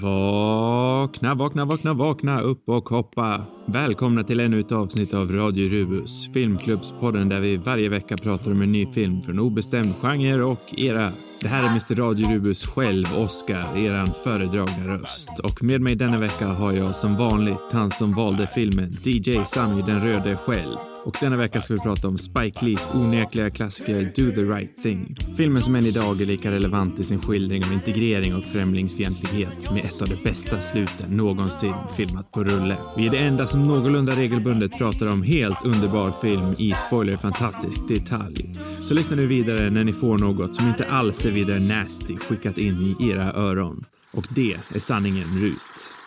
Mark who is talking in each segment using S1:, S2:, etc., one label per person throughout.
S1: Vakna, vakna, vakna, vakna, upp och hoppa. Välkomna till ännu ett avsnitt av Radio Rubus, filmklubbspodden där vi varje vecka pratar om en ny film från obestämd genre och era. Det här är Mr Radio Rubus själv, Oscar, eran föredragna röst. Och med mig denna vecka har jag som vanligt han som valde filmen, DJ Sammy den röde själv. Och denna vecka ska vi prata om Spike Lees onekliga klassiker Do the right thing. Filmen som än idag är lika relevant i sin skildring av integrering och främlingsfientlighet med ett av de bästa sluten någonsin filmat på rulle. Vi är det enda som någorlunda regelbundet pratar om helt underbar film i spoiler fantastisk detalj. Så lyssna nu vidare när ni får något som inte alls är vidare nasty skickat in i era öron. Och det är sanningen Rut.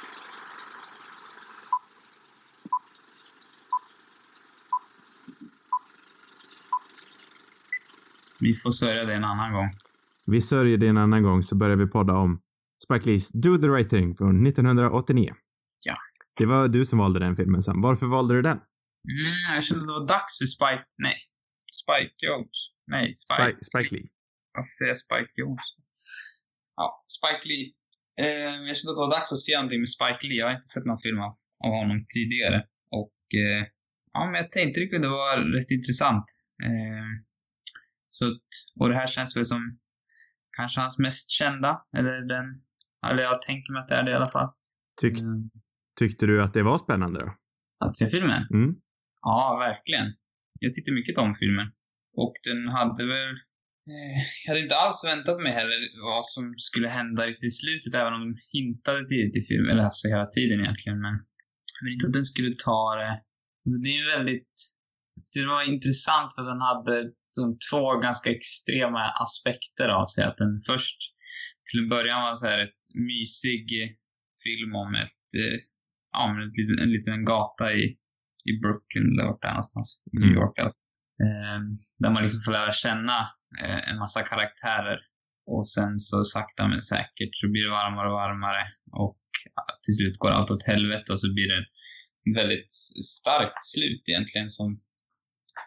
S2: Vi får sörja det en annan gång.
S1: Vi sörjer det en annan gång så börjar vi podda om Spike Lees Do the right thing från 1989.
S2: Ja.
S1: Det var du som valde den filmen Sam. Varför valde du den?
S2: Mm, jag kände att det var dags för Spike... Nej. Spike Jones. Nej, Spike.
S1: Spike, Spike Lee.
S2: Varför säger jag Spike Jones? Ja, Spike Lee. Eh, jag kände att det var dags att se någonting med Spike Lee. Jag har inte sett någon film av, av honom tidigare. Och eh, ja, men jag tänkte att det var rätt intressant. Eh, så att, och det här känns väl som kanske hans mest kända, eller den, eller jag tänker mig att det är det i alla fall.
S1: Tyck,
S2: Mm.
S1: Tyckte du att det var spännande då?
S2: Att se filmen?
S1: Mm.
S2: Ja, verkligen. Jag tyckte mycket om filmen. Och den hade väl... Eh, jag hade inte alls väntat mig heller vad som skulle hända riktigt i slutet, även om de hintade tidigt i filmen, eller alltså hela tiden egentligen, men... Men inte att den skulle ta det... Alltså, Det är ju väldigt... Det var intressant för den hade som två ganska extrema aspekter av sig. Att den först till en början var så här ett mysig film om ett, eh, ja men ett, en liten gata i, i Brooklyn, eller vart det är någonstans, i New
S1: Mm.
S2: York eh, Där man liksom får lära känna eh, en massa karaktärer. Och sen så sakta men säkert så blir det varmare och varmare och till slut går allt åt helvete och så blir det ett väldigt starkt slut egentligen som,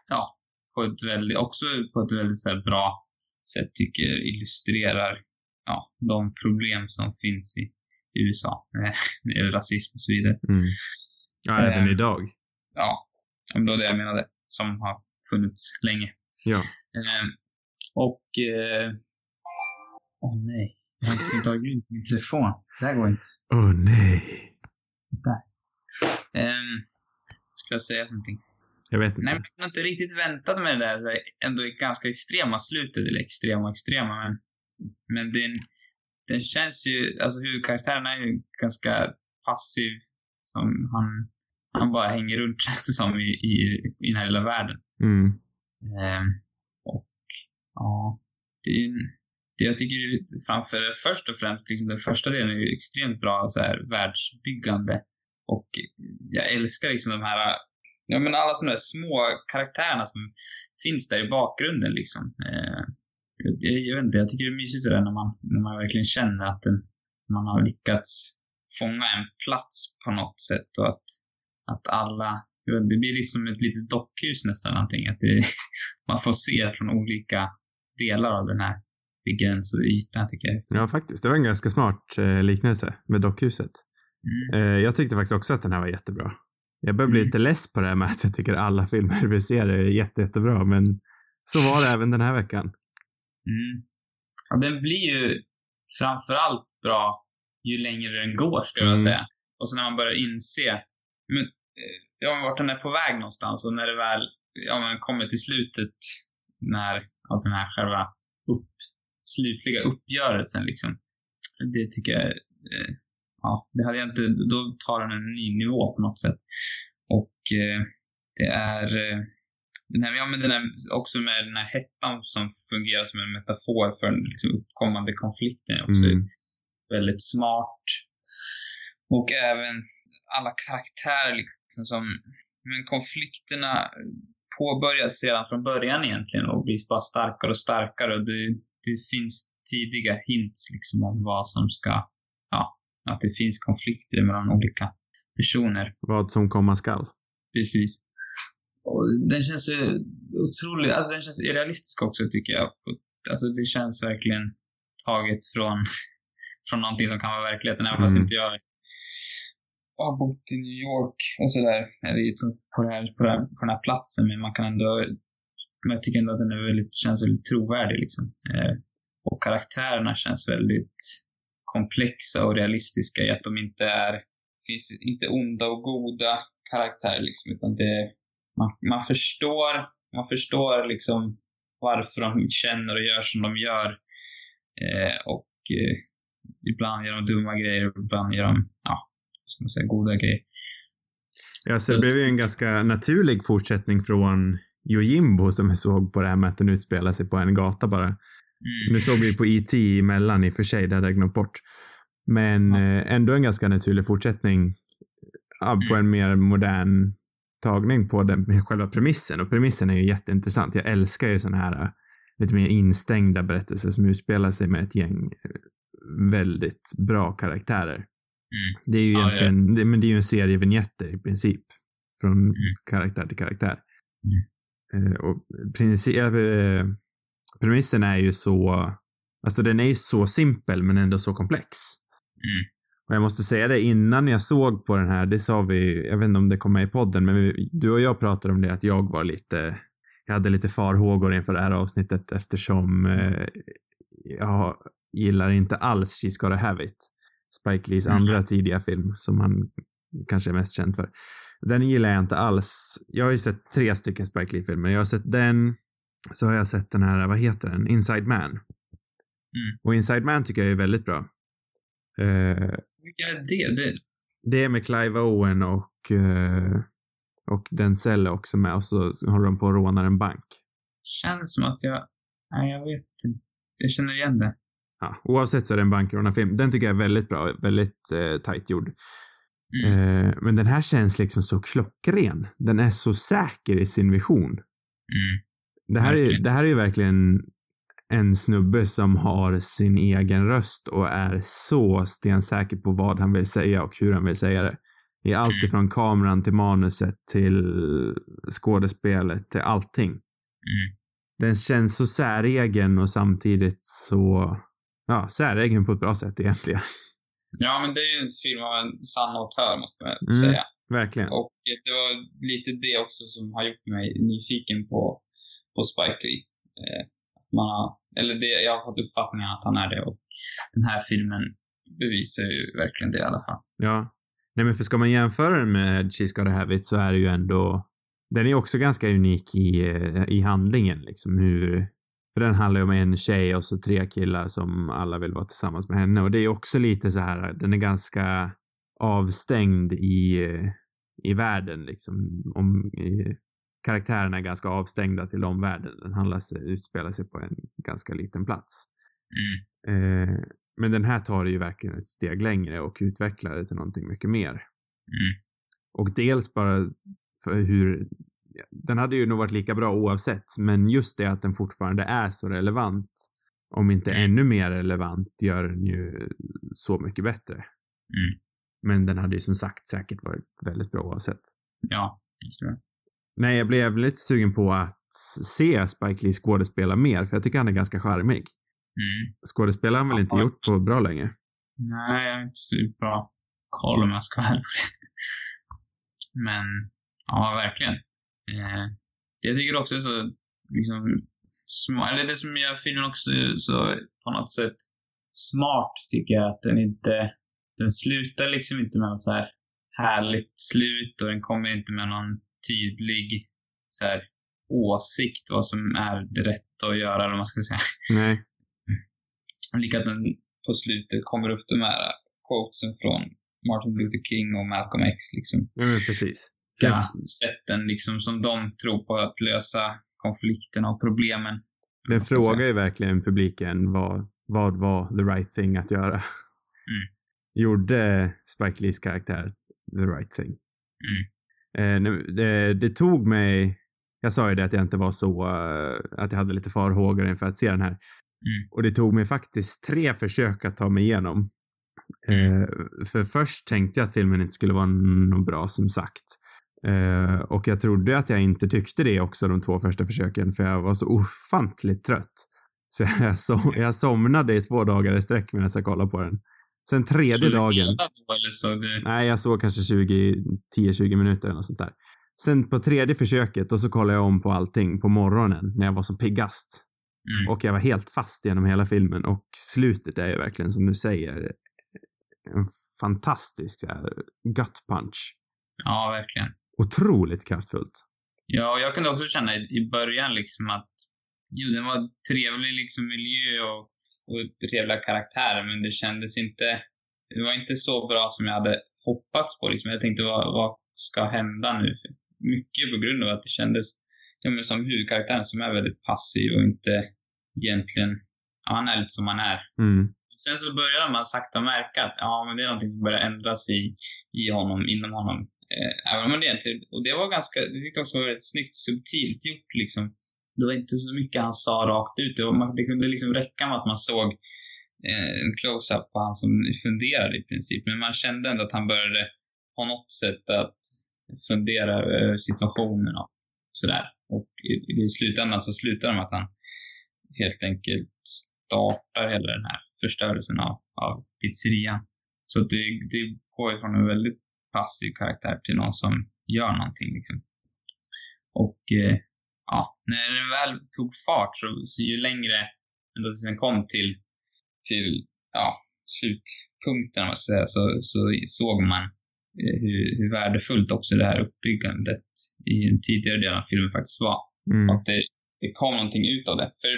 S2: ja, på ett väldigt, också på ett väldigt så bra sätt tycker illustrerar, ja, de problem som finns i i USA eh, när det gäller rasism och så vidare.
S1: Mm. Ja,
S2: Eh.
S1: även idag.
S2: Ja, om det var det jag menade, som har funnits länge.
S1: Ja.
S2: Eh, och... eh, Åh nej, jag har inte stängt av min telefon. Det här går inte.
S1: Åh nej.
S2: Där. Um, skulle jag säga någonting?
S1: Jag vet inte.
S2: Nej, men jag har inte riktigt väntat mig det där ändå ganska extrema slutet, eller extrema och extrema, men, men den, den känns ju, alltså huvudkaraktären är ju ganska passiv, som han, han bara hänger runt känns det som i, i, i den här lilla världen.
S1: Mm.
S2: Ehm, och ja, det är en, det jag tycker framför först och främst, liksom den första delen är ju extremt bra så här världsbyggande. Och jag älskar liksom de här, ja men alla sådana där små karaktärerna som finns där i bakgrunden liksom. Eh, jag, jag vet inte, jag tycker det är mysigt sådär när man, när man verkligen känner att den, man har lyckats fånga en plats på något sätt och att, att alla, det blir liksom ett litet dockhus nästan någonting. Att det, man får se från olika delar av den här begränsade ytan tycker jag.
S1: Ja, faktiskt. Det var en ganska smart eh, liknelse med dockhuset.
S2: Mm.
S1: Eh, jag tyckte faktiskt också att den här var jättebra. Jag börjar bli
S2: Mm.
S1: lite less på det här med att jag tycker alla filmer vi ser är jätte, jättebra, men så var det även den här veckan.
S2: Mm. Ja, den blir ju framförallt bra ju längre den går, skulle jag
S1: Mm.
S2: säga. Och så när man börjar inse, men, eh, ja, vart den är på väg någonstans och när det väl, ja, man kommer till slutet när, av den här själva upp, slutliga uppgörelsen liksom. Det tycker jag, eh, ja, det hade jag inte, då tar den en ny nivå på något sätt. Och eh, det är, eh, den här, ja men den här, också med den här hettan som fungerar som en metafor för den liksom uppkommande konflikten också
S1: Mm.
S2: väldigt smart. Och även alla karaktärer liksom som, men konflikterna påbörjas sedan från början egentligen och blir bara starkare och starkare och det, det finns tidiga hints liksom om vad som ska, att det finns konflikter mellan olika personer.
S1: Vad som komma skall.
S2: Precis. Och den känns ju otroligt, alltså den känns realistisk också tycker jag. Alltså det känns verkligen taget från från någonting som kan vara verkligheten, även fast
S1: Mm.
S2: inte jag har bott i New York och sådär, eller på, det här, på, det här, på den här platsen, men man kan ändå, men jag tycker ändå att den är väldigt, känns väldigt trovärdig liksom. Eh, och karaktärerna känns väldigt komplexa och realistiska i att de inte är, finns inte onda och goda karaktärer liksom, utan det, man, man förstår, man förstår liksom varför de känner och gör som de gör. Eh, och eh, ibland gör de dumma grejer och ibland gör de, ja, ska man säga, goda grejer.
S1: Ja, så det blev ju en ganska naturlig fortsättning från Yojimbo som jag såg på det här med att den utspelar sig på en gata bara.
S2: Mm.
S1: Nu såg vi på E.T. emellan i och för sig, det hade jag glömt bort. Men eh, ändå en ganska naturlig fortsättning ja, på
S2: Mm.
S1: en mer modern tagning på den, med själva premissen. Och premissen är ju jätteintressant. Jag älskar ju såna här eh, lite mer instängda berättelser som utspelar sig med ett gäng eh, väldigt bra karaktärer.
S2: Mm.
S1: Det är ju
S2: Ja,
S1: egentligen, det, men det är ju en serie vignetter i princip. Från
S2: Mm.
S1: karaktär till karaktär. Eh, och princip, eh, premissen är ju så, alltså den är ju så simpel men ändå så komplex.
S2: Mm.
S1: Och jag måste säga det innan jag såg på den här, det sa vi, jag vet inte om det kom med i podden, men vi, du och jag pratade om det att jag var lite, jag hade lite farhågor inför det här avsnittet eftersom eh, jag gillar inte alls She's Gotta Have It. Spike Lees
S2: Mm.
S1: andra tidiga film som han kanske är mest känd för. Den gillar jag inte alls. Jag har ju sett tre stycken Spike Lee-filmer. Jag har sett den, så har jag sett den här, vad heter den? Inside Man. Och Inside Man tycker jag är väldigt bra. Eh,
S2: Vilka är det? det?
S1: det är med Clive Owen och, eh, och Denzel också med och så, håller de på att råna en bank.
S2: känns som att jag, nej jag vet inte. Jag känner igen det.
S1: Ja, oavsett så är det en bankrånarfilm. Den tycker jag är väldigt bra, väldigt eh, tajt gjord.
S2: Mm.
S1: Eh, men den här känns liksom så klockren. Den är så säker i sin vision.
S2: Mm.
S1: Det här, är, det här är ju verkligen en snubbe som har sin egen röst och är så stensäker på vad han vill säga och hur han vill säga det. I allt
S2: Mm.
S1: ifrån kameran till manuset till skådespelet till allting.
S2: Mm.
S1: Den känns så säregen och samtidigt så, ja, säregen på ett bra sätt egentligen.
S2: Ja, men det är ju en film av en sann autör, måste man
S1: Mm.
S2: säga.
S1: Verkligen.
S2: Och det var lite det också som har gjort mig nyfiken på, på Spike Lee. Eh, man har, eller det, jag har fått uppfattningen att han är det och den här filmen bevisar ju verkligen det i alla fall.
S1: Ja. Nej men för ska man jämföra den med She's Gotta Have It så är det ju ändå, den är också ganska unik i, eh, i handlingen liksom hur, för den handlar ju om en tjej och så tre killar som alla vill vara tillsammans med henne och det är också lite så här, den är ganska avstängd i, eh, i världen liksom. Om, i, karaktärerna är ganska avstängda till omvärlden. Den handlar sig, utspelar sig på en ganska liten plats.
S2: Mm.
S1: Eh, men den här tar det ju verkligen ett steg längre och utvecklar det till någonting mycket mer.
S2: Mm.
S1: Och dels bara för hur, den hade ju nog varit lika bra oavsett, men just det att den fortfarande är så relevant, om inte
S2: Mm.
S1: ännu mer relevant, gör den ju så mycket bättre.
S2: Mm.
S1: Men den hade ju som sagt säkert varit väldigt bra oavsett.
S2: Ja, det tror jag.
S1: Nej, jag blev lite sugen på att se Spike Lee skådespela mer, för jag tycker han är ganska charmig.
S2: Mm.
S1: Skådespelare har han väl inte gjort på bra länge?
S2: Nej, jag har inte så bra koll om jag ska vara. Men, ja, verkligen. Eh, jag tycker också så, liksom, små, eller det som gör filmen också så på något sätt smart tycker jag att den inte, den slutar liksom inte med något så här härligt slut och den kommer inte med någon tydlig så här åsikt vad som är det rätta att göra eller vad man ska säga.
S1: Nej.
S2: Och lika att den på slutet kommer upp de här quotesen från Martin Luther King och Malcolm X liksom.
S1: Men precis.
S2: Ja, sätten liksom som de tror på att lösa konflikterna och problemen.
S1: Den frågar ju verkligen publiken vad, vad var the right thing att göra.
S2: Mm.
S1: Gjorde Spike Lees karaktär the right thing?
S2: Mm.
S1: Eh, det, det tog mig, jag sa ju det att jag inte var så, eh, att jag hade lite farhågor inför att se den här.
S2: Mm.
S1: Och det tog mig faktiskt tre försök att ta mig igenom.
S2: Mm.
S1: Eh, för först tänkte jag att filmen inte skulle vara något bra som sagt. Eh, och jag trodde att jag inte tyckte det också de två första försöken för jag var så ofantligt trött. Så jag, som, jag somnade i två dagar i sträck medan jag kollade på den. Sen tredje dagen.
S2: eller.
S1: Nej, jag såg kanske 20, 10-20 minuter eller sånt där. Sen på tredje försöket och så kollade jag om på allting på morgonen när jag var som piggast.
S2: Mm.
S1: Och jag var helt fast genom hela filmen och slutet är ju verkligen som du säger en fantastisk så här, gut punch.
S2: Ja, verkligen.
S1: Otroligt kraftfullt.
S2: Ja, och jag kunde också känna i, i början liksom att jo, den var trevlig liksom miljö och, och trevliga karaktärer, men det kändes inte, det var inte så bra som jag hade hoppats på liksom. Jag tänkte vad, vad ska hända nu? Mycket på grund av att det kändes, ja men som huvudkaraktären som är väldigt passiv och inte egentligen, ja han är lite som han är.
S1: Mm.
S2: Sen så börjar man sakta märka att ja, men det är någonting som börjar ändras i, i honom, inom honom. Eh, även om det egentligen, och det var ganska, det tyckte jag också var väldigt snyggt, subtilt gjort liksom. Det var inte så mycket han sa rakt ut. Det, var, det kunde liksom räcka med att man såg eh, en close-up på han som funderade i princip. Men man kände ändå att han började på något sätt att fundera över situationen och sådär. Och i, i slutändan så slutar det med att han helt enkelt startar hela den här förstörelsen av, av pizzerian. Så det, det går från en väldigt passiv karaktär till någon som gör någonting liksom. Och eh, ja, när den väl tog fart så, så ju längre ända tills den kom till, till ja, slutpunkten, vad säga, så, så såg man eh, hur, hur värdefullt också det här uppbyggandet i en tidigare del av filmen faktiskt var.
S1: Mm.
S2: Att det, det kom någonting ut av det. För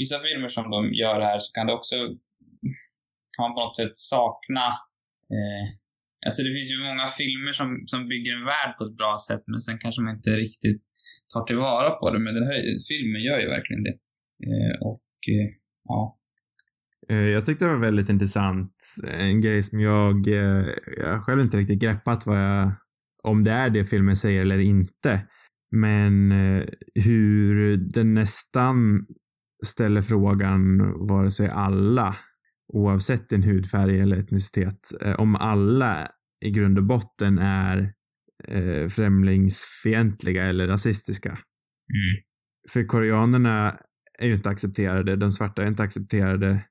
S2: vissa filmer som de gör här så kan det också kan man på något sätt sakna eh, Alltså det finns ju många filmer som, som bygger en värld på ett bra sätt men sen kanske man inte riktigt tar tillvara på det. Men den här filmen gör ju verkligen det. Eh, och eh, ja.
S1: Eh, jag tyckte det var väldigt intressant. En grej som jag, eh, jag själv inte riktigt greppat vad jag, om det är det filmen säger eller inte. Men eh, hur den nästan ställer frågan, vare sig alla, oavsett din hudfärg eller etnicitet, om alla i grund och botten är eh, främlingsfientliga eller rasistiska.
S2: Mm.
S1: För koreanerna är ju inte accepterade, de svarta är inte accepterade,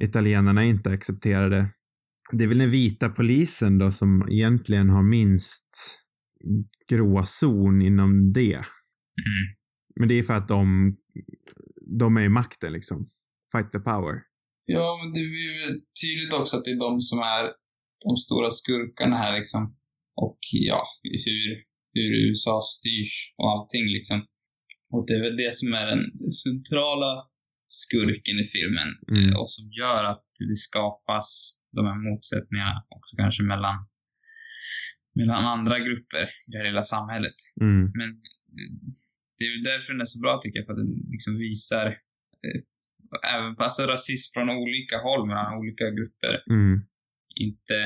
S1: italienarna är inte accepterade. Det är väl den vita polisen då som egentligen har minst gråzon inom det.
S2: Mm.
S1: Men det är för att de, de är i makten liksom. Fight the power.
S2: Ja, men det blir ju tydligt också att det är de som är de stora skurkarna här liksom. Och ja, hur, hur USA styrs och allting liksom. Och det är väl det som är den centrala skurken i filmen.
S1: Mm.
S2: eh, Och som gör att det skapas de här motsättningarna också kanske mellan, mellan andra grupper i det här lilla samhället.
S1: Mm.
S2: Men eh, det är därför den är så bra tycker jag, för att den liksom visar eh, även alltså rasism från olika håll mellan olika grupper.
S1: Mm.
S2: Inte,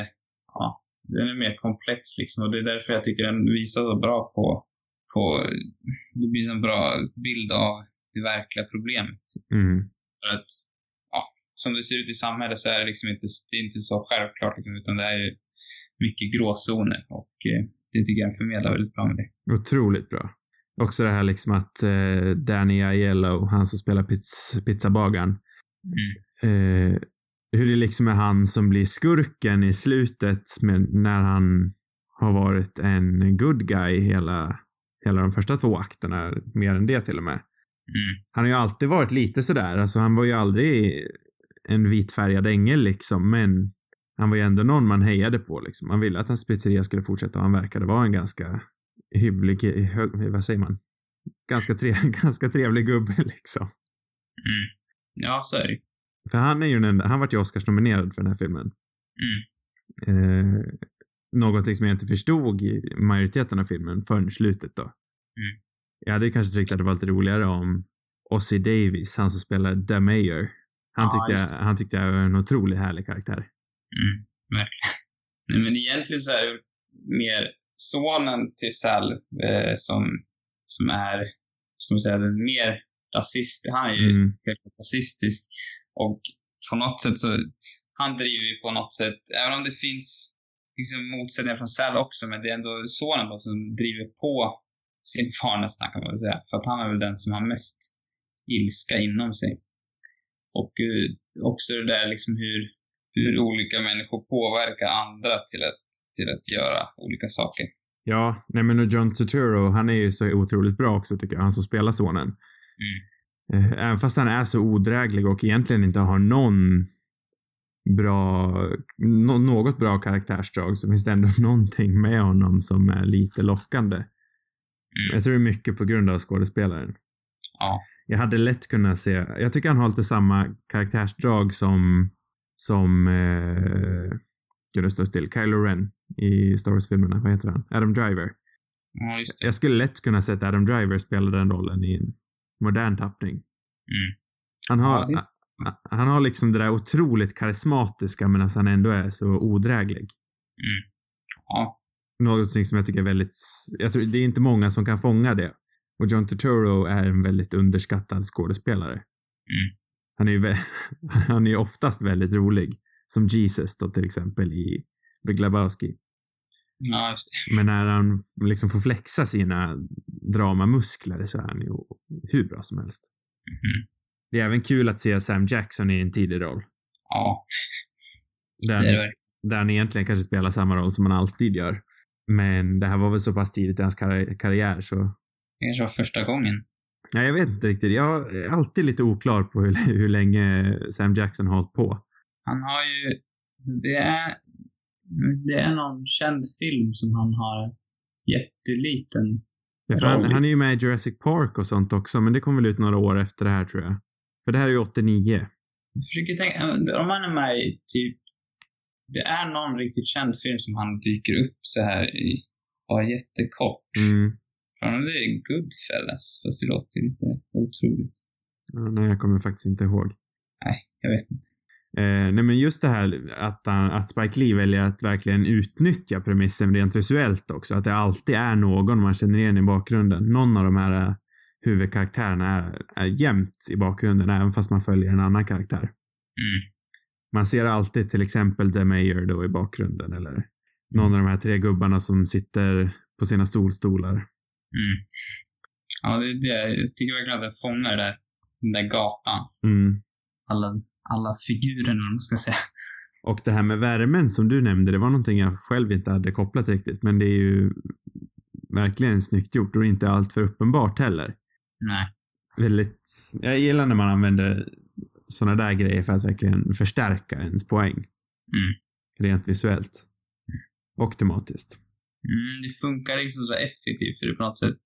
S2: ja, den är mer komplex liksom och det är därför jag tycker den visar så bra på, på det blir en bra bild av det verkliga problemet.
S1: Mm.
S2: För att, ja, som det ser ut i samhället så är det liksom inte, det inte så självklart liksom, utan det är ju mycket gråzoner och eh, det tycker jag den förmedlar väldigt bra med det.
S1: Otroligt bra. Också det här liksom att eh, Danny Aiello, han som spelar pizz, pizzabagaren,
S2: Mm.
S1: eh, hur det liksom är han som blir skurken i slutet men när han har varit en good guy hela, hela de första två akterna, mer än det till och med.
S2: Mm.
S1: Han har ju alltid varit lite sådär, alltså han var ju aldrig en vitfärgad ängel liksom, men han var ju ändå någon man hejade på liksom. Man ville att hans pizzeria skulle fortsätta och han verkade vara en ganska hygglig, hö- vad säger man? Ganska, tre, ganska trevlig gubbe liksom.
S2: Mm. Ja, så är det.
S1: För han är ju den enda, han vart ju Oscars-nominerad för den här filmen.
S2: Mm.
S1: Eh, någonting som jag inte förstod i majoriteten av filmen förrän slutet då.
S2: Mm.
S1: Jag hade kanske tyckt att det var lite roligare om Ossie Davis, han som spelar The Mayor. Han
S2: Ja,
S1: tyckte, jag, han tyckte jag var en otroligt härlig karaktär.
S2: Mm, verkligen. Nej, men egentligen så är det mer sonen till Sal eh, som, som är, ska man säga, den mer rasist. Han är ju
S1: Mm.
S2: helt rasistisk. Och på något sätt så, han driver ju på något sätt, även om det finns liksom motsättningar från Sal också, men det är ändå sonen då som driver på sin far nästan kan man väl säga. För att han är väl den som har mest ilska inom sig. Och uh, också det där liksom hur, hur olika människor påverkar andra till att, till att göra olika saker.
S1: Ja, nej men och John Turturro, han är ju så otroligt bra också tycker jag, han som spelar sonen.
S2: Mm.
S1: Eh, Även fast han är så odräglig och egentligen inte har någon bra, no, något bra karaktärsdrag så finns det ändå någonting med honom som är lite lockande.
S2: Mm.
S1: Jag tror det är mycket på grund av skådespelaren.
S2: Ja.
S1: Jag hade lätt kunnat se, jag tycker han har lite samma karaktärsdrag som, som, eh, gud det står still, Kylo Ren i Star Wars-filmerna. Vad heter han? Adam Driver.
S2: Ja.
S1: Jag skulle lätt kunna se att Adam Driver spelar den rollen i en modern tappning.
S2: Mm.
S1: Han har,
S2: Ja, det-
S1: han har liksom det där otroligt karismatiska medan han ändå är så odräglig.
S2: Ja.
S1: Någonting som jag tycker är väldigt, jag tror det är inte många som kan fånga det. Och John Turturro är en väldigt underskattad skådespelare.
S2: Mm.
S1: Han är ju, han är ju oftast väldigt rolig. Som Jesus då till exempel i Big Lebowski.
S2: Ja, just det.
S1: Men när han liksom får flexa sina dramamuskler så är han ju hur bra som helst.
S2: Mhm.
S1: Det är även kul att se Sam Jackson i en tidig roll.
S2: Ja,
S1: Där,
S2: det är
S1: där han egentligen kanske spelar samma roll som han alltid gör. Men det här var väl så pass tidigt i hans karri- karriär så...
S2: Det kanske var första gången.
S1: Nej, jag vet inte riktigt. Jag är alltid lite oklar på hur, hur länge Sam Jackson har hållit på.
S2: Han har ju... Det är... Det är någon känd film som han har jätteliten...
S1: Ja, för han, han är ju med i Jurassic Park och sånt också, men det kom väl ut några år efter det här tror jag. För det här är ju 89.
S2: Jag försöker tänka, om han är med i typ... Det är någon riktigt känd film som han dyker upp så här i... Bara jättekort.
S1: Mm.
S2: Det är Goodfellas, fast det låter lite otroligt.
S1: Ja, nej, jag kommer faktiskt inte ihåg.
S2: Nej, jag vet inte.
S1: Eh, nej men just det här att, han, att Spike Lee väljer att verkligen utnyttja premissen rent visuellt också. Att det alltid är någon man känner igen i bakgrunden. Någon av de här eh, huvudkaraktärerna är, är jämt i bakgrunden även fast man följer en annan karaktär.
S2: Mm.
S1: Man ser alltid till exempel The Mayor då i bakgrunden eller någon av de här tre gubbarna som sitter på sina stolstolar.
S2: Mm. Ja, det, det, jag tycker verkligen att den fångar det där, den där gatan.
S1: Mm.
S2: Alla, alla figurerna, om man ska säga.
S1: Och det här med värmen som du nämnde, det var någonting jag själv inte hade kopplat riktigt, men det är ju verkligen snyggt gjort och inte allt för uppenbart heller.
S2: Nej.
S1: Väldigt, jag gillar när man använder sådana där grejer för att verkligen förstärka ens poäng.
S2: Mm.
S1: Rent visuellt. Och tematiskt.
S2: Mm, det funkar liksom så effektivt, för det på något sätt,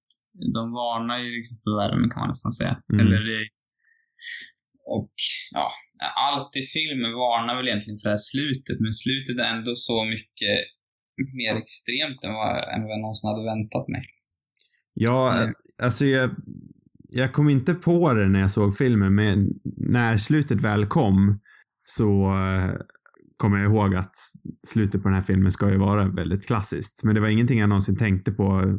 S2: de varnar ju liksom för värmen kan man nästan säga.
S1: Mm.
S2: Eller det, och ja, allt i filmen varnar väl egentligen för det här slutet, men slutet är ändå så mycket mer extremt än vad, än vad jag någonsin hade väntat mig.
S1: Ja,
S2: Mm.
S1: alltså jag, jag kom inte på det när jag såg filmen, men när slutet väl kom så eh, kommer jag ihåg att slutet på den här filmen ska ju vara väldigt klassiskt. Men det var ingenting jag någonsin tänkte på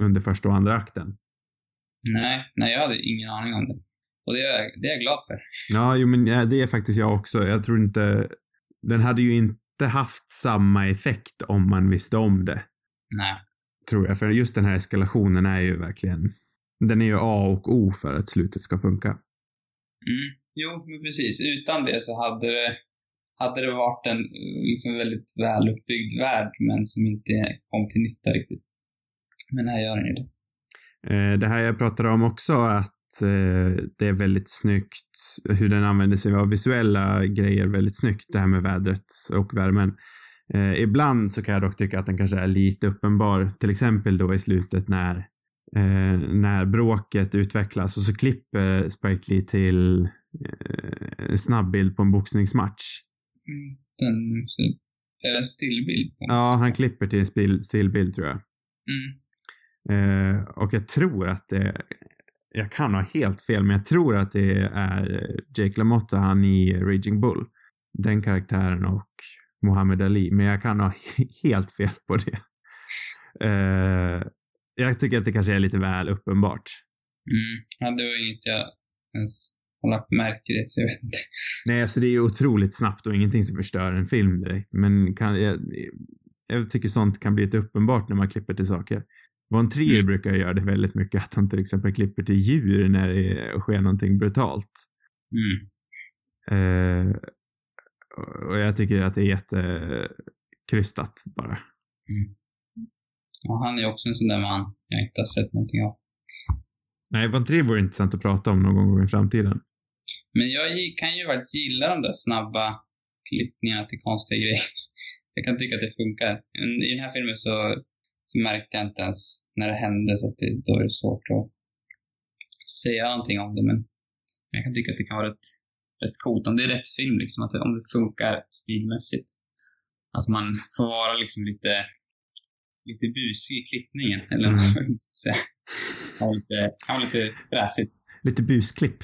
S1: under första och andra akten.
S2: Nej, nej, jag hade ingen aning om det. Och det är, jag- det är jag glad för.
S1: Ja, jo men det är faktiskt jag också. Jag tror inte... Den hade ju inte haft samma effekt om man visste om det,
S2: Nej.
S1: tror jag. För just den här eskalationen är ju verkligen... Den är ju A och O för att slutet ska funka.
S2: Mm. Jo, men precis. Utan det så hade det, hade det varit en liksom väldigt väluppbyggd värld, men som inte kom till nytta riktigt. Men här gör den ju det.
S1: Eh, Det här jag pratade om också, att eh, det är väldigt snyggt hur den använder sig av visuella grejer väldigt snyggt, det här med vädret och värmen. Eh, ibland så kan jag dock tycka att den kanske är lite uppenbar, till exempel då i slutet när, eh, när bråket utvecklas och så klipper Spike Lee till eh, en snabbbild på en boxningsmatch.
S2: Mm. Den, det en stillbild på?
S1: Ja, han klipper till en stillbild tror jag.
S2: Mm.
S1: Eh, och jag tror att det, jag kan ha helt fel, men jag tror att det är Jake LaMotta, han i Raging Bull. Den karaktären och Muhammad Ali, men jag kan ha helt fel på det. Eh, jag tycker att det kanske är lite väl uppenbart.
S2: Mm. Ja, det var inget jag ens har lagt märke till, så jag vet inte.
S1: Nej, alltså det är ju otroligt snabbt och ingenting som förstör en film direkt, men kan, jag, jag tycker sånt kan bli lite uppenbart när man klipper till saker. Von Trier
S2: Mm.
S1: brukar göra det väldigt mycket, att han till exempel klipper till djur när det sker någonting brutalt.
S2: Mm.
S1: Eh, och jag tycker att det är jättekrystat bara.
S2: Och han är också en sån där man jag inte har sett någonting av.
S1: Nej, Von Trier vore intressant att prata om någon gång i framtiden.
S2: Men jag kan ju faktiskt gilla de där snabba klippningarna till konstiga grejer. Jag kan tycka att det funkar. I den här filmen så, så märkte jag inte ens när det hände så att det, då är det svårt att säga någonting om det. Men jag kan tycka att det kan vara rätt, rätt coolt om det är rätt film liksom. Att det, om det funkar stilmässigt. Att man får vara liksom lite, lite busig i klippningen. Eller
S1: Mm.
S2: vad man ska säga. Ha lite, ha lite fräsigt.
S1: Lite busklipp.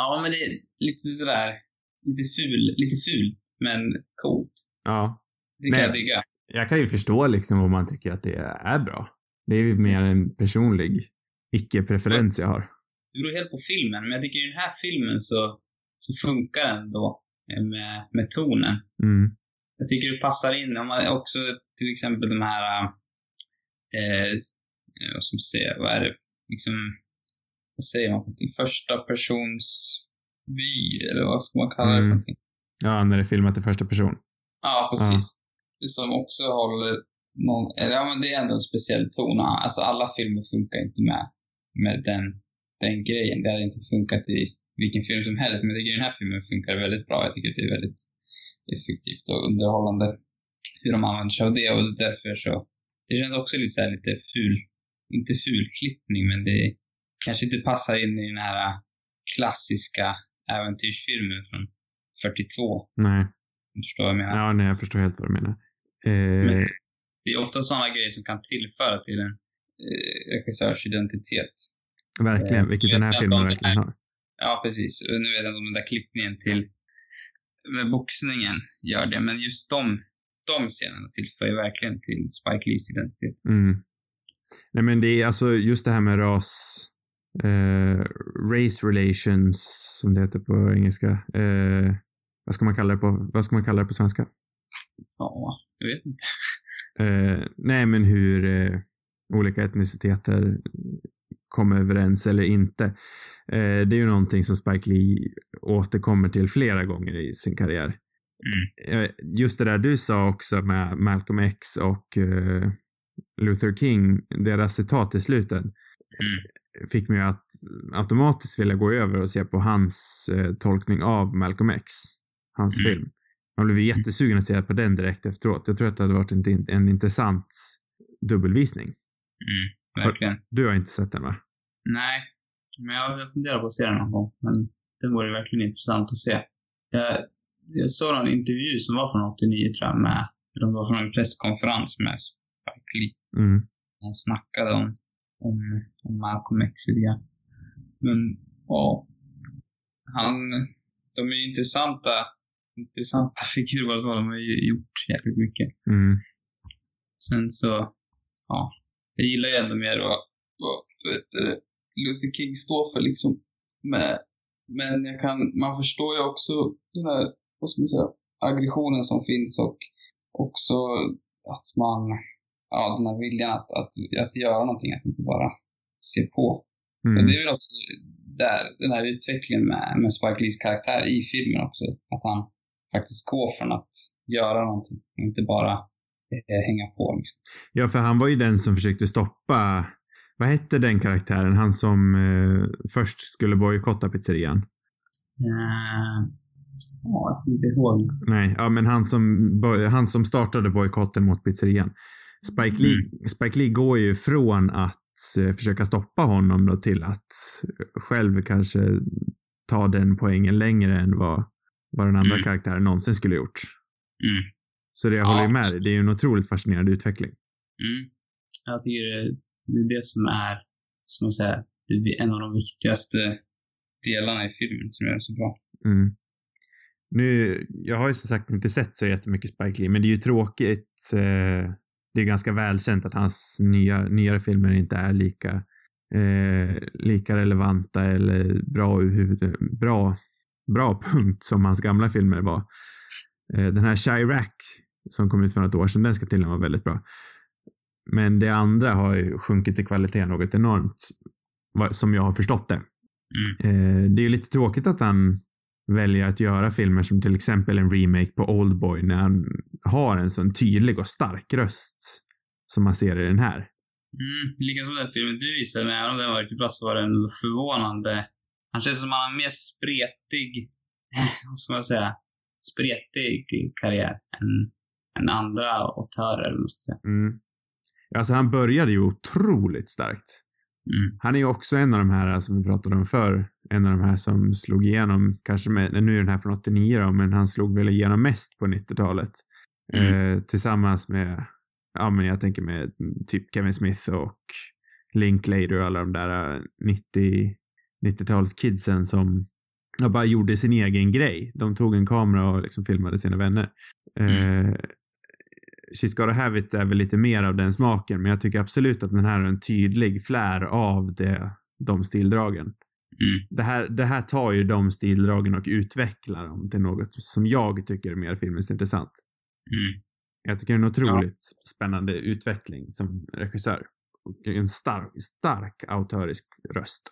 S2: Ja, men det är lite sådär, lite ful, lite fult, men coolt.
S1: Ja.
S2: Det kan
S1: Men-
S2: jag digga.
S1: Jag kan ju förstå liksom om man tycker att det är bra. Det är ju mer en personlig icke-preferens jag har.
S2: Det beror helt på filmen, men jag tycker i den här filmen så, så funkar den då eh, med, med tonen.
S1: Mm.
S2: Jag tycker det passar in, om man också till exempel de här, eh, eh, vad ska man säga, vad är det, liksom, vad säger man, för första persons vy, eller vad ska man kalla det för
S1: Mm.
S2: någonting?
S1: Ja, när det är filmat i första person.
S2: Ja, precis. Det som också håller någon, ja men det är ändå en speciell ton. Alltså alla filmer funkar inte med, med den, den grejen. Det hade inte funkat i vilken film som helst, men tycker den här filmen funkar väldigt bra. Jag tycker att det är väldigt effektivt och underhållande hur de använder sig av det och därför så, det känns också lite så här lite ful, inte ful klippning, men det kanske inte passar in i den här klassiska äventyrsfilmen från 42.
S1: Nej.
S2: Du förstår vad jag menar?
S1: Ja, nej, jag förstår helt vad du menar. Eh,
S2: Men- Det är ofta sådana grejer som kan tillföra till en eh, regissörs identitet.
S1: verkligen,
S2: eh,
S1: vilket den här filmen verkligen har.
S2: Ja, precis. Nu vet jag inte om den där klippningen till med boxningen gör det, men just de, de scenerna tillför ju verkligen till Spike Lees identitet.
S1: Mm. Nej, men det är alltså just det här med ras... Eh, race relations, som det heter på engelska. Eh, vad ska man kalla det på, vad ska man kalla det på svenska?
S2: Ja, jag vet inte.
S1: Eh, nej, men hur eh, olika etniciteter kommer överens eller inte. Eh, det är ju någonting som Spike Lee återkommer till flera gånger i sin karriär.
S2: Mm.
S1: Eh, just det där du sa också med Malcolm X och eh, Luther King, deras citat i slutet,
S2: Mm.
S1: fick mig att automatiskt vilja gå över och se på hans eh, tolkning av Malcolm X, hans
S2: Mm.
S1: film. Man blev jättesugen att se på den direkt efteråt. Jag tror att det hade varit en, en intressant dubbelvisning.
S2: Mm, verkligen.
S1: Du har inte sett den va?
S2: Nej, men jag funderar på att se den någon gång. Men det vore verkligen intressant att se. Jag, jag såg en intervju som var från 89 tror jag med, det var från en presskonferens med Spike Lee.
S1: Mm.
S2: Han snackade om, om, om Malcolm X lite. Men, ja. Han, de är ju intressanta, intressanta figurer de har ju gjort jävligt mycket.
S1: Mm.
S2: Sen så, ja. Jag gillar ju ändå mer vad, vad Luther King står för liksom. Med, men jag kan, man förstår ju också den här, vad ska man säga, aggressionen som finns och också att man, ja den här viljan att, att, att göra någonting, att inte bara se på. Och
S1: Mm.
S2: det är väl också där, den här utvecklingen med, med Spike Lees karaktär i filmen också. Att han faktiskt går från att göra någonting, inte bara eh, hänga på liksom.
S1: Ja, för han var ju den som försökte stoppa, vad hette den karaktären? Han som eh, först skulle bojkotta pizzerian.
S2: Eh, Ja, jag kommer inte ihåg.
S1: Nej, ja men han som, han som startade bojkotten mot pizzerian. Spike Lee, Spike Lee går ju från att eh, försöka stoppa honom då till att själv kanske ta den poängen längre än vad, vad den andra
S2: Mm.
S1: karaktären någonsin skulle gjort.
S2: Mm.
S1: Så det jag
S2: Ja.
S1: håller ju med dig. Det är ju en otroligt fascinerande utveckling.
S2: Mm. Jag tycker det, är det som är, som man säger, det är en av de viktigaste delarna i filmen som gör det så bra.
S1: Mm. Nu, jag har ju som sagt inte sett så jättemycket Spike Lee, men det är ju tråkigt. Eh, det är ganska välkänt att hans nya, nyare filmer inte är lika, eh, lika relevanta eller bra bra, bra punkt som hans gamla filmer var. Eh, den här Chirac som kom ut för något år sedan, den ska tydligen vara väldigt bra. Men det andra har ju sjunkit i kvalitet något enormt, som jag har förstått det.
S2: Mm.
S1: Eh, det är ju lite tråkigt att han väljer att göra filmer som till exempel en remake på Oldboy när han har en sån tydlig och stark röst som man ser i den här.
S2: Mm, likaså den filmen du visade, men även om den var riktigt bra så var den förvånande. Han känns som att han har mer spretig, vad ska man säga, spretig karriär än, än andra autörer, eller vad man ska säga.
S1: Mm. Alltså han började ju otroligt starkt.
S2: Mm.
S1: Han är ju också en av de här som vi pratade om förr. En av de här som slog igenom, kanske med, nu är den här från 89 då, men han slog väl igenom mest på 90-talet.
S2: Mm.
S1: Eh, tillsammans med, ja men jag tänker med typ Kevin Smith och Linklater och alla de där eh, 90, 90-talskidsen som ja, bara gjorde sin egen grej. De tog en kamera och liksom filmade sina vänner. Eh, She's Gotta Have It är väl lite mer av den smaken, men jag tycker absolut att den här har en tydlig flär av det, de stildragen.
S2: Mm.
S1: Det här, det här tar ju de stildragen och utvecklar dem till något som jag tycker är mer filmiskt intressant.
S2: Mm.
S1: Jag tycker det är en otroligt spännande utveckling som regissör. Och en stark, stark autörisk röst.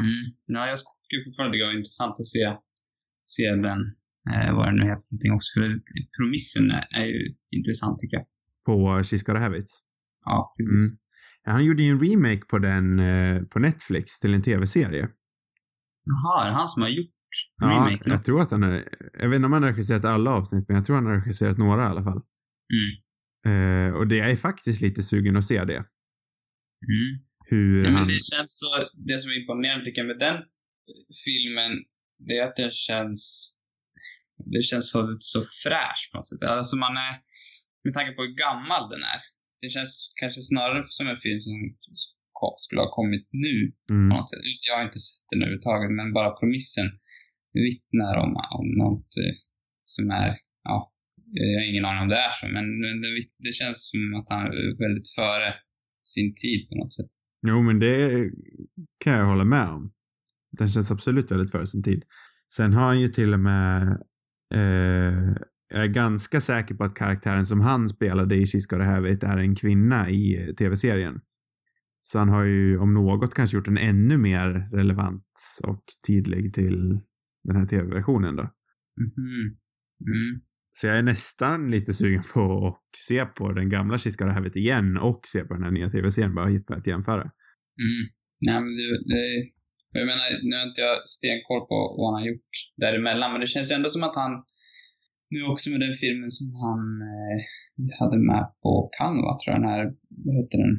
S2: Mm. Ja, jag skulle fortfarande det var intressant att se, se den, eh, vad den nu heter någonting också, för promissen är, är ju intressant tycker jag.
S1: På She's Gotta Have It.
S2: Ja, precis.
S1: Mm. Ja, han gjorde ju en remake på den eh, på Netflix till en tv-serie.
S2: Jaha, är det han som har gjort
S1: Ja,
S2: remaken?
S1: jag tror att han är, jag vet inte om han har regisserat alla avsnitt, men jag tror han har regisserat några i alla fall.
S2: Mm.
S1: Eh, och det jag är faktiskt lite sugen att se det.
S2: Mm.
S1: Hur
S2: Ja,
S1: han...
S2: det känns så, det som är imponerande tycker jag med den filmen, det är att den känns, det känns så, så fräsch på något sätt. Alltså man är, med tanke på hur gammal den är, det känns kanske snarare som en film som skulle ha kommit nu
S1: Mm.
S2: på något sätt. Jag har inte sett den överhuvudtaget, men bara premissen vittnar om, om något eh, som är, ja, jag har ingen aning om det är så, men det, det känns som att han är väldigt före sin tid på något sätt.
S1: Jo, men det kan jag hålla med om. Den känns absolut väldigt före sin tid. Sen har han ju till och med, eh, jag är ganska säker på att karaktären som han spelade i She's Det Have It är en kvinna i eh, tv-serien. Så han har ju om något kanske gjort den ännu mer relevant och tydlig till den här tv-versionen då.
S2: Mhm. Mm.
S1: Så jag är nästan lite sugen på att se på den gamla Have It igen och se på den här nya tv-serien bara för att jämföra.
S2: Mm. Nej, men det, det, jag menar, nu har inte jag stenkoll på vad han har gjort däremellan, men det känns ändå som att han, nu också med den filmen som han eh, hade med på Canva, tror jag, den här, vad heter den?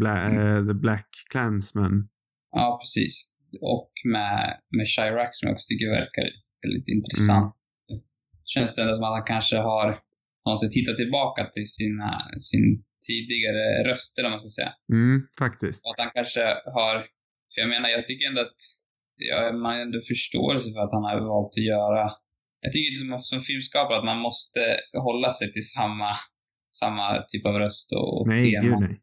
S1: Bla, eh, The Black Clansman.
S2: Ja, precis. Och med, med Chirac som jag också tycker verkar väldigt intressant. Känns det som att han kanske har hittat tillbaka till sina, sin tidigare röster, om man ska säga.
S1: Mm, faktiskt.
S2: Och att han kanske har, för jag menar, jag tycker ändå att ja, man har ändå förståelse för att han har valt att göra, jag tycker som, som filmskapare att man måste hålla sig till samma, samma typ av röst och
S1: Nej,
S2: tema.
S1: gud nej.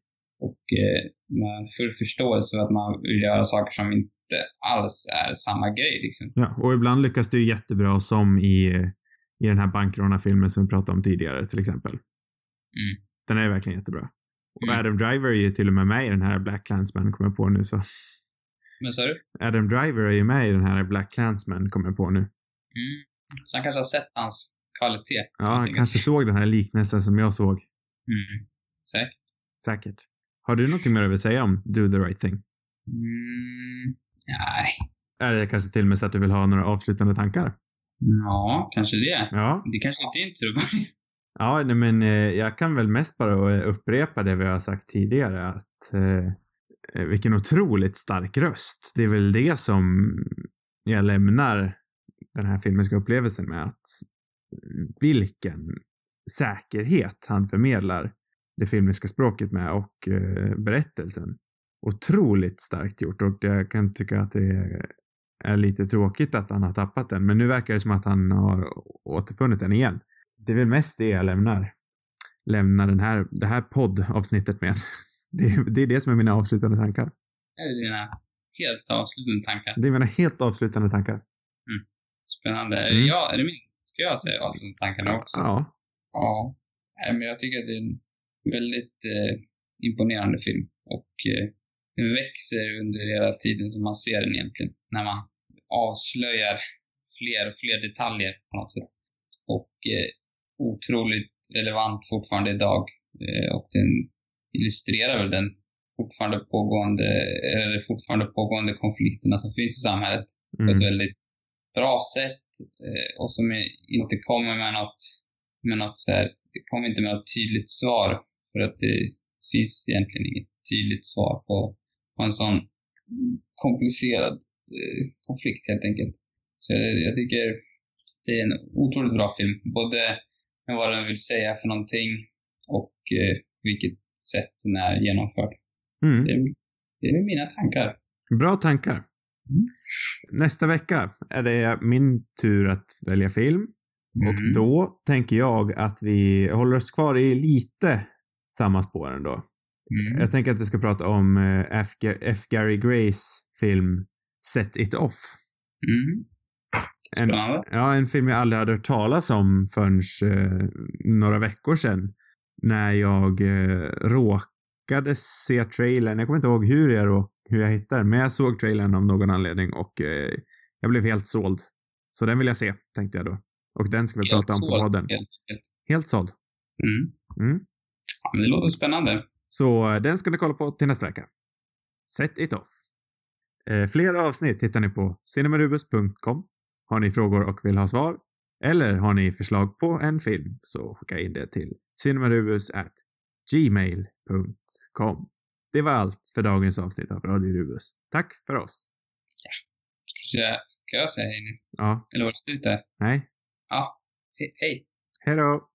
S2: Och eh, har full förståelse för att man vill göra saker som inte alls är samma grej liksom.
S1: Ja, och ibland lyckas det ju jättebra som i, i den här bankrånarfilmen som vi pratade om tidigare till exempel.
S2: Mm.
S1: Den är verkligen jättebra. Och
S2: Mm.
S1: Adam Driver är ju till och med med i den här Black Clansman, kommer jag på nu så.
S2: Men sa du?
S1: Adam Driver är ju med i den här Black Clansman, kommer jag på nu.
S2: Mm. Så han kanske har sett hans kvalitet.
S1: Ja, han kanske såg den här liknelsen som jag såg.
S2: Mm. Säkert.
S1: Säkert. Har du någonting mer att säga om Do the right thing?
S2: Mm. Nej.
S1: Är det kanske till och med så att du vill ha några avslutande tankar?
S2: Ja, kanske det.
S1: Ja.
S2: Det kanske är din tur.
S1: Ja, nej, men eh, jag kan väl mest bara eh, upprepa det vi har sagt tidigare att eh, eh, vilken otroligt stark röst. Det är väl det som jag lämnar den här filmiska upplevelsen med att vilken säkerhet han förmedlar det filmiska språket med och eh, berättelsen. Otroligt starkt gjort och jag kan tycka att det är lite tråkigt att han har tappat den men nu verkar det som att han har återfunnit den igen. Det är väl mest det jag lämnar, lämnar den här, det här poddavsnittet med. Det är, det är det som är mina avslutande tankar.
S2: Är det dina helt avslutande tankar?
S1: Det är mina helt avslutande tankar.
S2: Spännande. Är
S1: Mm.
S2: det jag? Är det min? Ska jag säga avslutande tankarna också?
S1: Ja.
S2: Ja. Nej, men jag tycker att det är en väldigt eh, imponerande film. Och eh, den växer under hela tiden som man ser den egentligen. När man avslöjar fler och fler detaljer på något sätt. Och eh, otroligt relevant fortfarande idag. Eh, och den illustrerar väl den fortfarande pågående, eller fortfarande pågående konflikterna som finns i samhället på ett
S1: Mm.
S2: väldigt bra sätt eh, och som inte kommer med något, med något så här, det kommer inte med något tydligt svar för att det finns egentligen inget tydligt svar på, på en sån komplicerad konflikt helt enkelt. Så jag, jag tycker det är en otroligt bra film, både med vad den vill säga för någonting och eh, vilket sätt den är genomförd.
S1: Mm.
S2: Det, är- det är mina tankar.
S1: Bra tankar.
S2: Mm.
S1: Nästa vecka är det min tur att välja film. Och
S2: Mm.
S1: då tänker jag att vi håller oss kvar i lite samma spår ändå.
S2: Mm.
S1: Jag tänker att vi ska prata om eh, F. Gary Grays film Set It Off.
S2: Mm.
S1: En,
S2: Spännande.
S1: ja, en film jag aldrig hade hört talas om förrän eh, några veckor sedan. När jag eh, råkade se trailern. Jag kommer inte ihåg hur jag, rå- hur jag hittade men jag såg trailern av någon anledning och eh, jag blev helt såld. Så den vill jag se, tänkte jag då. Och den ska vi
S2: Helt
S1: prata om på
S2: såld,
S1: podden.
S2: Helt, helt.
S1: Helt såld.
S2: Mm.
S1: Mm.
S2: Ja, men det låter spännande.
S1: Så eh, den ska ni kolla på till nästa vecka. Set it off. Eh, fler avsnitt hittar ni på cinemarubus.com. Har ni frågor och vill ha svar? Eller har ni förslag på en film så skicka in det till cinemarubus at gmail.com. Det var allt för dagens avsnitt av Radio Rubus. Tack för oss.
S2: Jag, ska jag säga hej nu?
S1: Ja,
S2: Eller var det slut där?
S1: nej.
S2: Ja. He hej.
S1: Hej då!